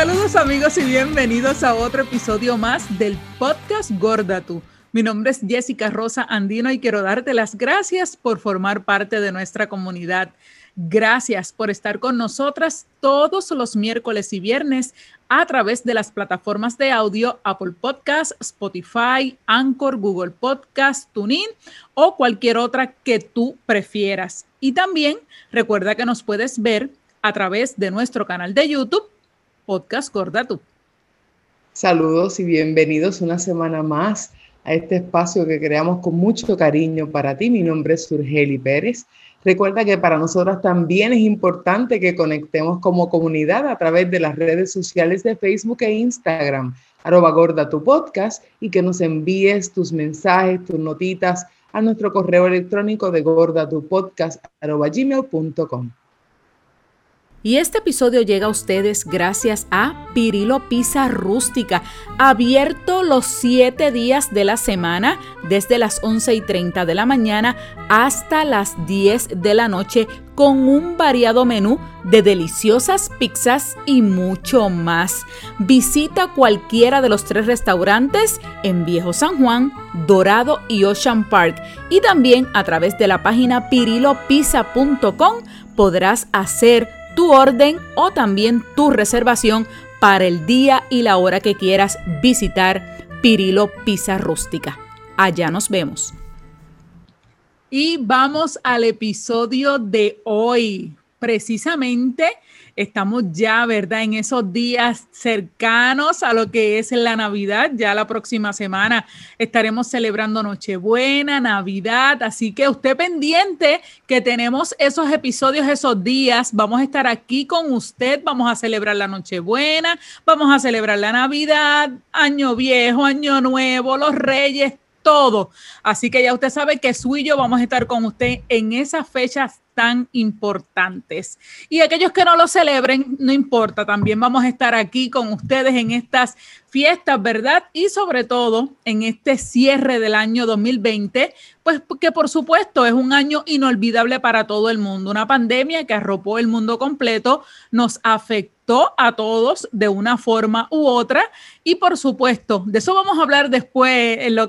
Saludos amigos y bienvenidos a otro episodio más del podcast Gorda Tú. Mi nombre es Jessica Rosa Andino y quiero darte las gracias por formar parte de nuestra comunidad. Gracias por estar con nosotras todos los miércoles y viernes a través de las plataformas de audio Apple Podcast, Spotify, Anchor, Google Podcast, TuneIn o cualquier otra que tú prefieras. Y también recuerda que nos puedes ver a través de nuestro canal de YouTube, Podcast Gorda Tú. Saludos y bienvenidos una semana más a este espacio que creamos con mucho cariño para ti. Mi nombre es Surgeli Pérez. Recuerda que para nosotros también es importante que conectemos como comunidad a través de las redes sociales de Facebook e Instagram, arroba gorda tu podcast, y que nos envíes tus mensajes, tus notitas a nuestro correo electrónico de gordatupodcast, arroba gmail.com. Y este episodio llega a ustedes gracias a Pirilo Pizza Rústica, abierto los 7 días de la semana, desde las 11 y 30 de la mañana hasta las 10 de la noche, con un variado menú de deliciosas pizzas y mucho más. Visita cualquiera de los tres restaurantes en Viejo San Juan, Dorado y Ocean Park. Y también a través de la página pirilopizza.com podrás hacer tu orden o también tu reservación para el día y la hora que quieras visitar Pirilo Pizza Rústica. Allá nos vemos. Y vamos al episodio de hoy. Precisamente Estamos ya, ¿verdad? En esos días cercanos a lo que es la Navidad. Ya la próxima semana estaremos celebrando Nochebuena, Navidad. Así que usted pendiente que tenemos esos episodios esos días. Vamos a estar aquí con usted. Vamos a celebrar la Nochebuena, vamos a celebrar la Navidad, Año Viejo, Año Nuevo, los Reyes, todo. Así que ya usted sabe que su y yo vamos a estar con usted en esas fechas tan importantes. Y aquellos que no lo celebren, no importa, también vamos a estar aquí con ustedes en estas fiestas, ¿verdad? Y sobre todo en este cierre del año 2020, pues que por supuesto es un año inolvidable para todo el mundo, una pandemia que arropó el mundo completo, nos afectó a todos de una forma u otra y por supuesto, de eso vamos a hablar después en, lo,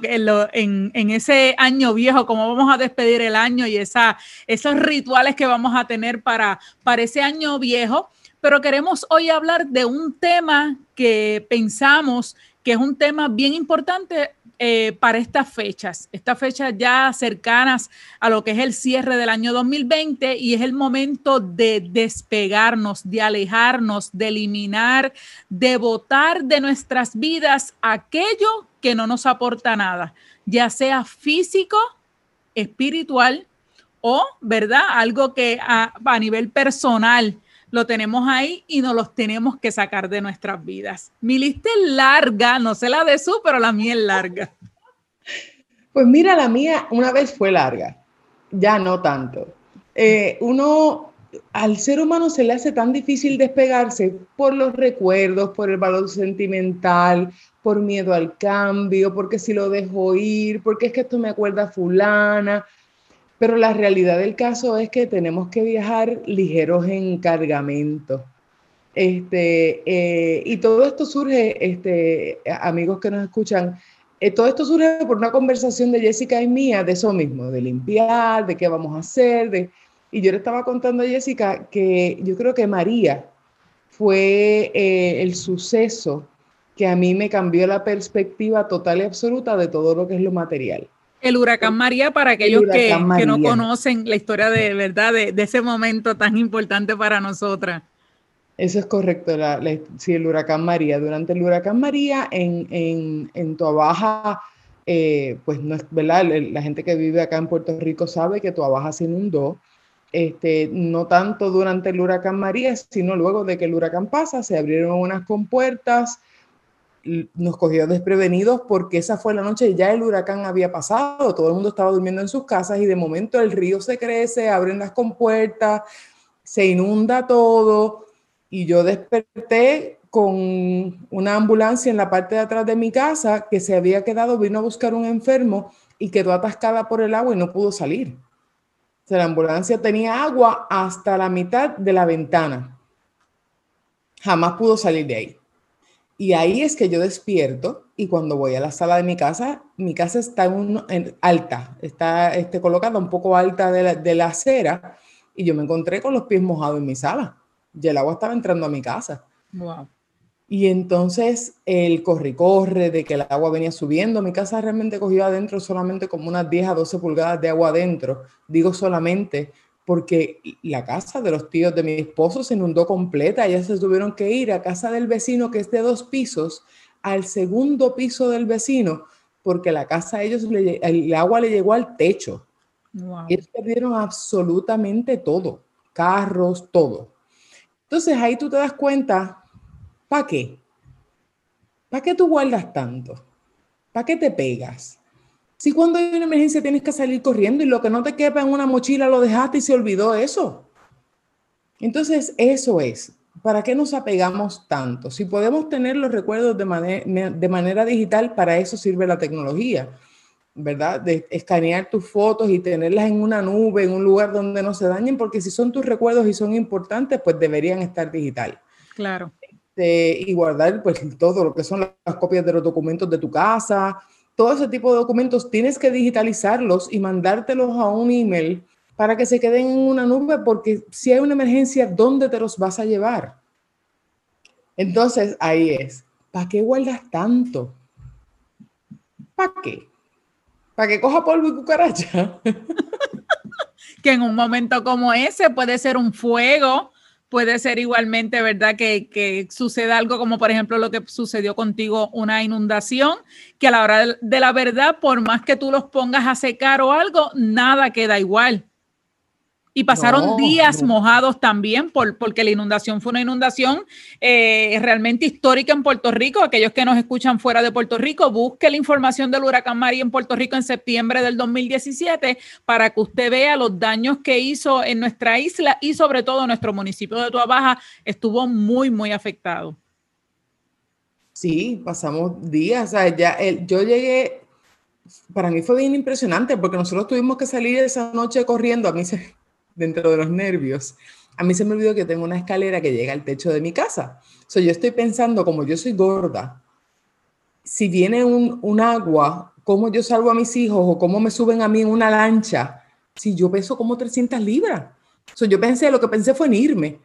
en, en, ese año viejo, cómo vamos a despedir el año y esa, esos rituales que vamos a tener para, para ese año viejo pero queremos hoy hablar de un tema que pensamos que es un tema bien importante eh, para estas fechas, estas fechas ya cercanas a lo que es el cierre del año 2020 y es el momento de despegarnos, de alejarnos, de eliminar, de votar de nuestras vidas aquello que no nos aporta nada, ya sea físico, espiritual o, ¿verdad? Algo que a, a nivel personal lo tenemos ahí y nos los tenemos que sacar de nuestras vidas. Mi lista es larga, no sé la de su, pero la mía es larga. Pues mira, la mía una vez fue larga, ya no tanto. Eh, uno, al ser humano se le hace tan difícil despegarse por los recuerdos, por el valor sentimental, por miedo al cambio, porque si lo dejo ir, porque es que esto me acuerda a fulana, pero la realidad del caso es que tenemos que viajar ligeros en cargamento. Este, eh, y todo esto surge, este, amigos que nos escuchan, eh, todo esto surge por una conversación de Jessica y mía de eso mismo, de limpiar, de qué vamos a hacer. De, y yo le estaba contando a Jessica que yo creo que María fue eh, el suceso que a mí me cambió la perspectiva total y absoluta de todo lo que es lo material. El huracán María, para aquellos que, no conocen la historia de verdad de, ese momento tan importante para nosotras. Eso es correcto, la, sí, el huracán María. Durante el huracán María en, en, en Tuabaja, eh, pues no es verdad, la gente que vive acá en Puerto Rico sabe que Tuabaja se inundó. Este, no tanto durante el huracán María, sino luego de que el huracán pasa, se abrieron unas compuertas, nos cogió desprevenidos porque esa fue la noche, ya el huracán había pasado, todo el mundo estaba durmiendo en sus casas y de momento el río se crece, abren las compuertas, se inunda todo y yo desperté con una ambulancia en la parte de atrás de mi casa que se había quedado, vino a buscar un enfermo y quedó atascada por el agua y no pudo salir. O sea, la ambulancia tenía agua hasta la mitad de la ventana. Jamás pudo salir de ahí. Y ahí es que yo despierto y cuando voy a la sala de mi casa, mi casa está en, alta, está este, colocada un poco alta de la, de la acera y yo me encontré con los pies mojados en mi sala. Y el agua estaba entrando a mi casa. Wow. Y entonces el corre-corre de que el agua venía subiendo, mi casa realmente cogió adentro solamente como unas 10 a 12 pulgadas de agua adentro. Digo solamente porque la casa de los tíos de mi esposo se inundó completa, ellas se tuvieron que ir a casa del vecino que es de dos pisos, al segundo piso del vecino, porque la casa a ellos, el agua le llegó al techo. Wow. Ellos perdieron absolutamente todo, carros, todo. Entonces ahí tú te das cuenta, ¿para qué? ¿Para qué tú guardas tanto? ¿Para qué te pegas? Si cuando hay una emergencia tienes que salir corriendo y lo que no te quepa en una mochila lo dejaste y se olvidó eso. Entonces, eso es. ¿Para qué nos apegamos tanto? Si podemos tener los recuerdos de, de manera digital, para eso sirve la tecnología, ¿verdad? De escanear tus fotos y tenerlas en una nube, en un lugar donde no se dañen, porque si son tus recuerdos y son importantes, pues deberían estar digital. Claro. Este, y guardar pues todo lo que son las copias de los documentos de tu casa, todo ese tipo de documentos tienes que digitalizarlos y mandártelos a un email para que se queden en una nube, porque si hay una emergencia, ¿dónde te los vas a llevar? Entonces, ahí es. ¿Para qué guardas tanto? ¿Para qué? ¿Para que coja polvo y cucaracha? que en un momento como ese puede ser un fuego puede ser igualmente, ¿verdad? Que, que, suceda algo como, por ejemplo, lo que sucedió contigo, una inundación, que a la hora de la verdad, por más que tú los pongas a secar o algo, nada queda igual. Y pasaron días mojados también por, porque la inundación fue una inundación eh, realmente histórica en Puerto Rico. Aquellos que nos escuchan fuera de Puerto Rico, busque la información del huracán María en Puerto Rico en septiembre del 2017 para que usted vea los daños que hizo en nuestra isla y sobre todo nuestro municipio de Tua Baja estuvo muy, muy afectado. Sí, pasamos días. ya yo llegué, para mí fue bien impresionante porque nosotros tuvimos que salir esa noche corriendo. A mí se dentro de los nervios. A mí se me olvidó que tengo una escalera que llega al techo de mi casa. So, yo estoy pensando, como yo soy gorda, si viene un, un agua, ¿cómo yo salvo a mis hijos o cómo me suben a mí en una lancha? Si yo peso como 300 libras. So, yo pensé, lo que pensé fue en irme.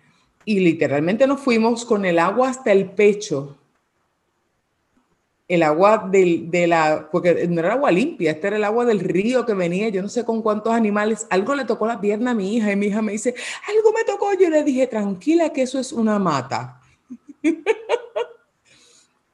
Y literalmente nos fuimos con el agua hasta el pecho el agua de la, porque no era agua limpia, este era el agua del río que venía, yo no sé con cuántos animales, algo le tocó la pierna a mi hija y mi hija me dice, algo me tocó, yo le dije, tranquila que eso es una mata.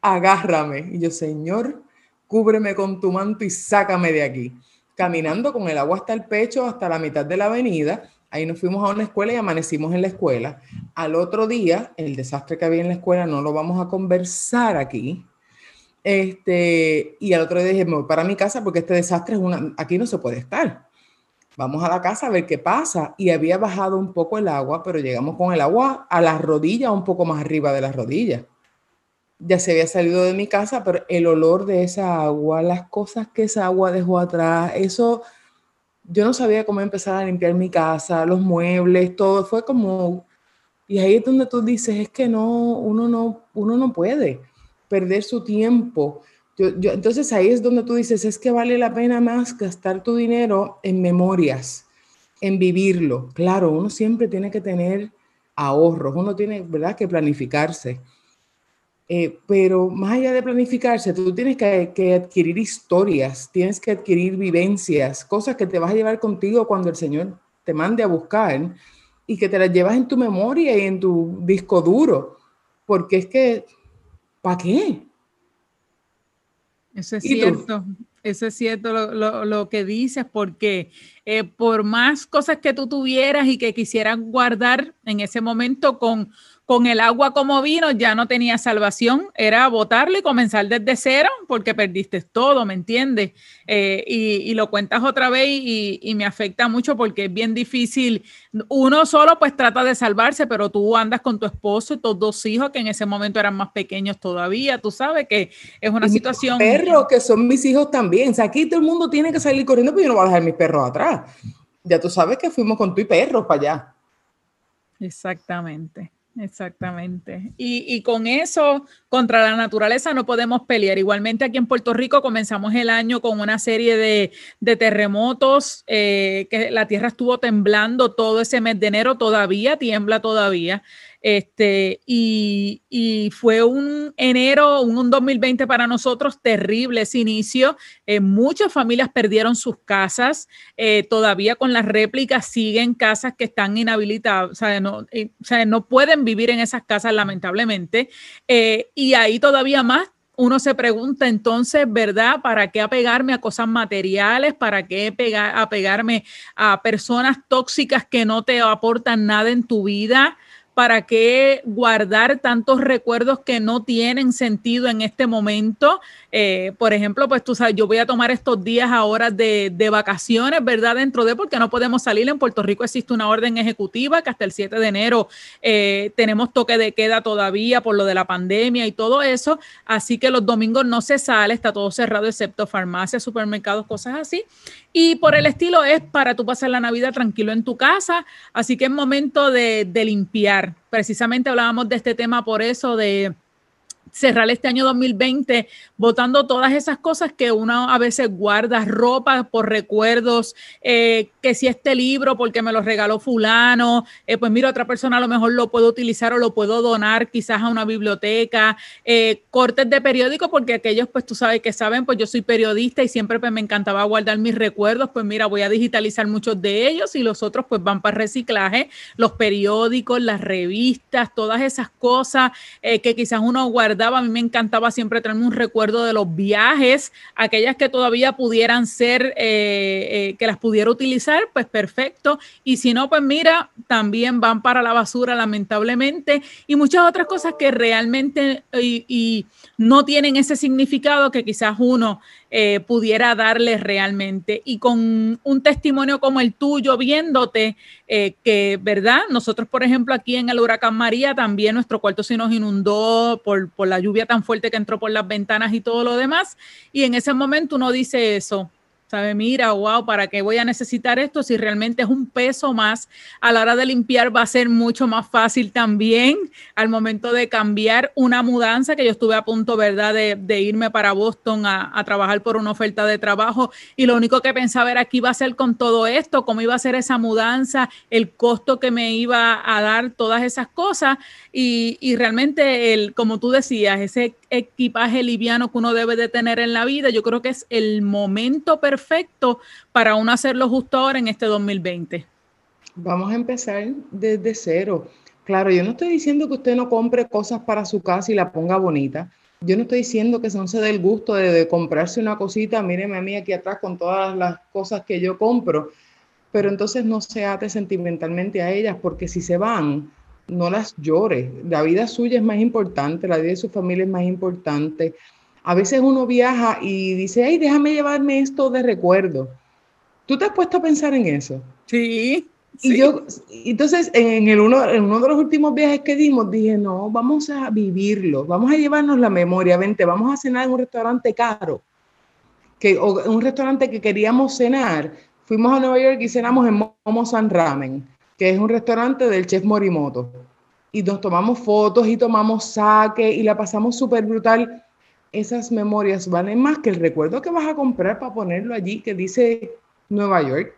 Agárrame. Y yo, Señor, cúbreme con tu manto y sácame de aquí. Caminando con el agua hasta el pecho, hasta la mitad de la avenida, ahí nos fuimos a una escuela y amanecimos en la escuela. Al otro día, el desastre que había en la escuela no lo vamos a conversar aquí, este, y al otro día dije, me voy para mi casa porque este desastre es una, aquí no se puede estar. Vamos a la casa a ver qué pasa. Y había bajado un poco el agua, pero llegamos con el agua a las rodillas, un poco más arriba de las rodillas. Ya se había salido de mi casa, pero el olor de esa agua, las cosas que esa agua dejó atrás, eso, yo no sabía cómo empezar a limpiar mi casa, los muebles, todo, fue como, y ahí es donde tú dices, es que no, uno no, uno no puede perder su tiempo. Yo, entonces ahí es donde tú dices, es que vale la pena más gastar tu dinero en memorias, en vivirlo. Claro, uno siempre tiene que tener ahorros, uno tiene, ¿verdad?, que planificarse. Eh, pero más allá de planificarse, tú tienes que, que, adquirir historias, tienes que adquirir vivencias, cosas que te vas a llevar contigo cuando el Señor te mande a buscar y que te las llevas en tu memoria y en tu disco duro, porque es que ¿Para qué? Eso es cierto, eso es cierto lo, que dices, porque eh, por más cosas que tú tuvieras y que quisieras guardar en ese momento con con el agua como vino ya no tenía salvación, era botarle y comenzar desde cero porque perdiste todo, ¿me entiendes? Eh, y, lo cuentas otra vez y, me afecta mucho porque es bien difícil. Uno solo pues trata de salvarse, pero tú andas con tu esposo y tus dos hijos que en ese momento eran más pequeños todavía, tú sabes que es una situación... Perros que son mis hijos también, o sea, aquí todo el mundo tiene que salir corriendo, pero yo no voy a dejar mis perros atrás. Ya tú sabes que fuimos con tu y perros para allá. Exactamente. Exactamente. Y, con eso, contra la naturaleza no podemos pelear. Igualmente aquí en Puerto Rico comenzamos el año con una serie de, terremotos, eh, que la tierra estuvo temblando todo ese mes de enero, todavía tiembla todavía. Este, y, fue un enero, un, 2020 para nosotros terrible ese inicio. Eh, muchas familias perdieron sus casas, eh, todavía con las réplicas siguen casas que están inhabilitadas, o sea, no, eh, pueden vivir en esas casas lamentablemente. y ahí todavía más uno se pregunta entonces, ¿verdad? ¿Para qué apegarme a cosas materiales? ¿Para qué apegarme a personas tóxicas que no te aportan nada en tu vida? ¿Para qué guardar tantos recuerdos que no tienen sentido en este momento? Eh, por ejemplo, pues tú sabes, yo voy a tomar estos días ahora de, vacaciones, ¿verdad? Dentro de, porque no podemos salir. En Puerto Rico existe una orden ejecutiva que hasta el 7 de enero eh, tenemos toque de queda todavía por lo de la pandemia y todo eso. Así que los domingos no se sale, está todo cerrado excepto farmacias, supermercados, cosas así. Y por el estilo es para tú pasar la Navidad tranquilo en tu casa. Así que es momento de, de limpiar. Precisamente hablábamos de este tema por eso, de cerrar este año 2020 votando todas esas cosas que uno a veces guarda, ropa por recuerdos, eh, que si este libro porque me lo regaló fulano, eh, pues mira, otra persona a lo mejor lo puedo utilizar o lo puedo donar quizás a una biblioteca, eh, cortes de periódico porque aquellos pues tú sabes que saben, pues yo soy periodista y siempre pues me encantaba guardar mis recuerdos, pues mira, voy a digitalizar muchos de ellos y los otros pues van para reciclaje, los periódicos, las revistas, todas esas cosas que quizás uno guarda a mí me encantaba siempre tenerme un recuerdo de los viajes, aquellas que todavía pudieran ser, eh, eh, que las pudiera utilizar, pues perfecto. Y si no, pues mira, también van para la basura, lamentablemente. Y muchas otras cosas que realmente y no tienen ese significado que quizás uno eh, pudiera darle realmente. Y con un testimonio como el tuyo, viéndote eh, que, ¿verdad? Nosotros, por ejemplo, aquí en el huracán María, también nuestro cuarto se nos inundó por, por la lluvia tan fuerte que entró por las ventanas y todo lo demás. Y en ese momento uno dice eso, ¿sabe? Mira, wow, ¿para qué voy a necesitar esto? Si realmente es un peso más a la hora de limpiar, va a ser mucho más fácil también al momento de cambiar una mudanza, que yo estuve a punto, ¿verdad?, de, irme para Boston a, trabajar por una oferta de trabajo y lo único que pensaba era qué iba a hacer con todo esto, cómo iba a ser esa mudanza, el costo que me iba a dar, todas esas cosas y, y realmente, el, como tú decías, ese equipaje liviano que uno debe de tener en la vida, yo creo que es el momento perfecto para uno hacerlo justo ahora en este 2020? Vamos a empezar desde cero. Claro, yo no estoy diciendo que usted no compre cosas para su casa y la ponga bonita. Yo no estoy diciendo que se dé el gusto de, comprarse una cosita, míreme a mí aquí atrás con todas las cosas que yo compro, pero entonces no se ate sentimentalmente a ellas, porque si se van, no las llore. La vida suya es más importante, la vida de su familia es más importante. A veces uno viaja y dice, ay, déjame llevarme esto de recuerdo. ¿Tú te has puesto a pensar en eso? Sí. Y yo, entonces, en, el uno, en uno de los últimos viajes que dimos, dije, no, vamos a vivirlo, vamos a llevarnos la memoria, vente, vamos a cenar en un restaurante caro, que, o un restaurante que queríamos cenar. Fuimos a Nueva York y cenamos en Momo San Ramen, que es un restaurante del chef Morimoto. Y nos tomamos fotos y tomamos saque y la pasamos súper brutal esas memorias valen más que el recuerdo que vas a comprar para ponerlo allí que dice Nueva York.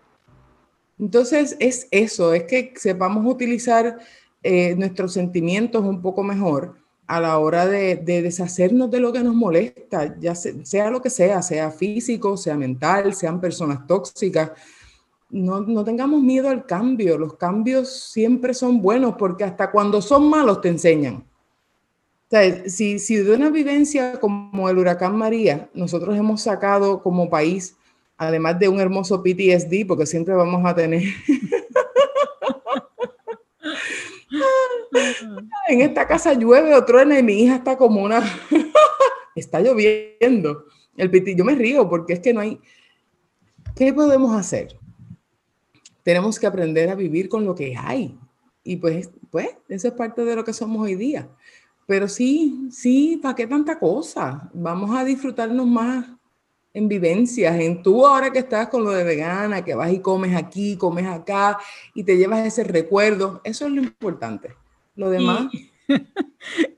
Entonces es eso, es que sepamos utilizar eh, nuestros sentimientos un poco mejor a la hora de, deshacernos de lo que nos molesta, ya sea, lo que sea, sea físico, sea mental, sean personas tóxicas. No, no tengamos miedo al cambio, los cambios siempre son buenos porque hasta cuando son malos te enseñan si, si de una vivencia como el huracán María, nosotros hemos sacado como país, además de un hermoso PTSD, porque siempre vamos a tener... en esta casa llueve o truena y mi hija está como una... está lloviendo. El piti, yo me río porque es que no hay... ¿Qué podemos hacer? Tenemos que aprender a vivir con lo que hay. Y pues, pues, eso es parte de lo que somos hoy día. Pero sí, sí, ¿para qué tanta cosa? Vamos a disfrutarnos más en vivencias, en tú ahora que estás con lo de vegana, que vas y comes aquí, comes acá y te llevas ese recuerdo, eso es lo importante. Lo demás.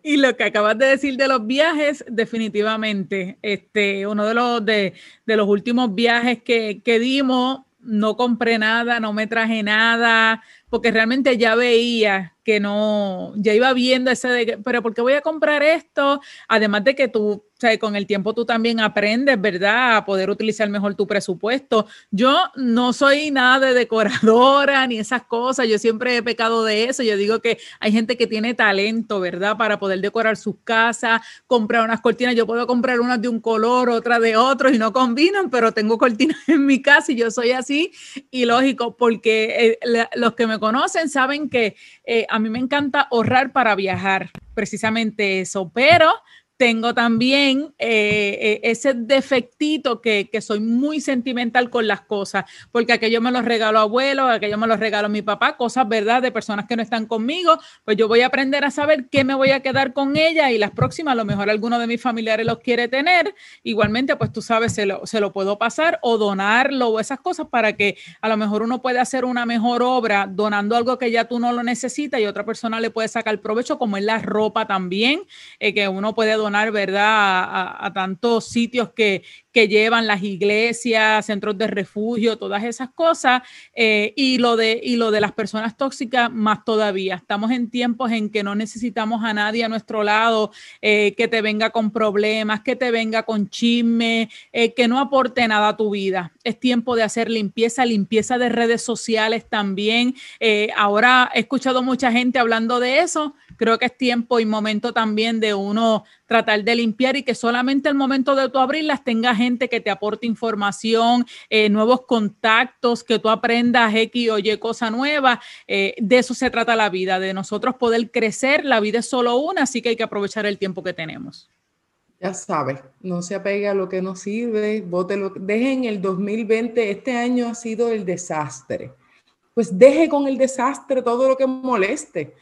Y, lo que acabas de decir de los viajes, definitivamente, este, uno de los, de, los últimos viajes que, que dimos, no compré nada, no me traje nada, porque realmente ya veía que no, ya iba viendo ese de, pero ¿por qué voy a comprar esto? Además de que tú, o sea, con el tiempo tú también aprendes, ¿verdad? A poder utilizar mejor tu presupuesto. Yo no soy nada de decoradora ni esas cosas, yo siempre he pecado de eso. Yo digo que hay gente que tiene talento, ¿verdad? Para poder decorar sus casas, comprar unas cortinas. Yo puedo comprar unas de un color, otras de otro y no combinan, pero tengo cortinas en mi casa y yo soy así. Y lógico, porque eh, los que me conocen saben que eh, a mí me encanta ahorrar para viajar, precisamente eso, pero tengo también eh, eh, ese defectito que, que, soy muy sentimental con las cosas, porque aquello me lo regalo abuelo, aquello me lo regalo mi papá, cosas, ¿verdad?, de personas que no están conmigo, pues yo voy a aprender a saber qué me voy a quedar con ella y las próximas, a lo mejor alguno de mis familiares los quiere tener, igualmente, pues tú sabes, se lo, se lo puedo pasar o donarlo o esas cosas para que a lo mejor uno puede hacer una mejor obra donando algo que ya tú no lo necesitas y otra persona le puede sacar provecho, como es la ropa también, eh, que uno puede donar ¿verdad?, a, tantos sitios que, que, llevan las iglesias, centros de refugio, todas esas cosas. Eh, y, lo de, y lo de las personas tóxicas, más todavía. Estamos en tiempos en que no necesitamos a nadie a nuestro lado eh, que te venga con problemas, que te venga con chisme, eh, que no aporte nada a tu vida. Es tiempo de hacer limpieza, limpieza de redes sociales también. ahora he escuchado mucha gente hablando de eso creo que es tiempo y momento también de uno tratar de limpiar y que solamente al momento de tú abrirlas tenga gente que te aporte información, eh, nuevos contactos, que tú aprendas X o Y cosa nueva. Eh, de eso se trata la vida, de nosotros poder crecer. La vida es solo una, así que hay que aprovechar el tiempo que tenemos. Ya sabes, no se apegue a lo que no sirve, bótelo, deje en el 2020, este año ha sido el desastre. Pues deje con el desastre todo lo que moleste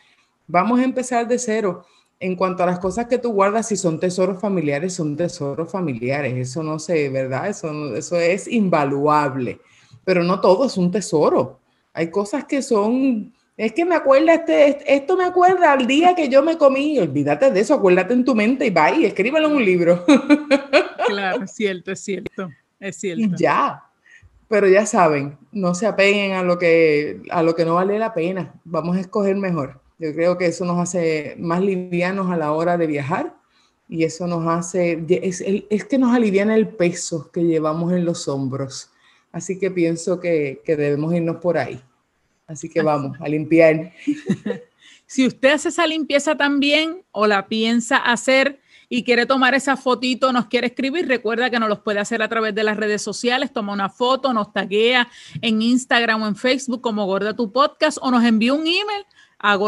Vamos a empezar de cero. En cuanto a las cosas que tú guardas, si son tesoros familiares, son tesoros familiares. Eso no sé, ¿verdad? Eso, eso es invaluable. Pero no todo es un tesoro. Hay cosas que son, es que me acuerda, este, esto me acuerda al día que yo me comí. Olvídate de eso, acuérdate en tu mente y va y escríbelo en un libro. Claro, es cierto, es cierto, es cierto. Y ya, pero ya saben, no se apeguen a lo que, a lo que no vale la pena. Vamos a escoger mejor. Yo creo que eso nos hace más livianos a la hora de viajar y eso nos hace, es, que nos aliviana el peso que llevamos en los hombros. Así que pienso que, debemos irnos por ahí. Así que vamos a limpiar. Si usted hace esa limpieza también o la piensa hacer y quiere tomar esa fotito, nos quiere escribir, recuerda que nos los puede hacer a través de las redes sociales, toma una foto, nos taguea en Instagram o en Facebook como Gorda Tu Podcast o nos envía un email a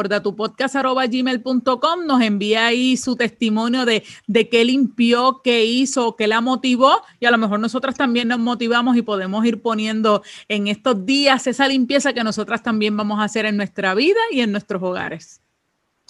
nos envía ahí su testimonio de, de qué limpió, qué hizo, qué la motivó y a lo mejor nosotras también nos motivamos y podemos ir poniendo en estos días esa limpieza que nosotras también vamos a hacer en nuestra vida y en nuestros hogares.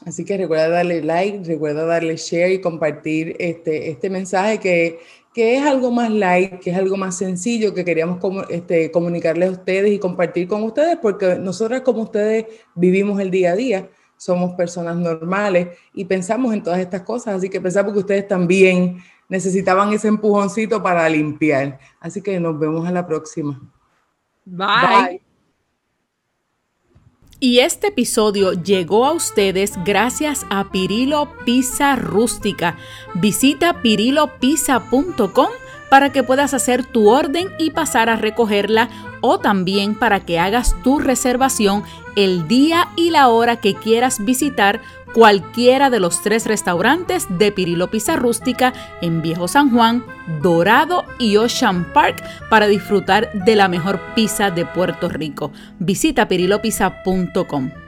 Así que recuerda darle like, recuerda darle share y compartir este, este mensaje que que es algo más light, que es algo más sencillo que queríamos este, comunicarles a ustedes y compartir con ustedes, porque nosotras como ustedes vivimos el día a día, somos personas normales y pensamos en todas estas cosas, así que pensamos que ustedes también necesitaban ese empujoncito para limpiar. Así que nos vemos a la próxima. Bye. Y este episodio llegó a ustedes gracias a Pirilo Pizza Rústica. Visita pirilopizza.com para que puedas hacer tu orden y pasar a recogerla o también para que hagas tu reservación el día y la hora que quieras visitar cualquiera de los tres restaurantes de Pirilo Pizza Rústica en Viejo San Juan, Dorado y Ocean Park para disfrutar de la mejor pizza de Puerto Rico. Visita pirilopizza.com.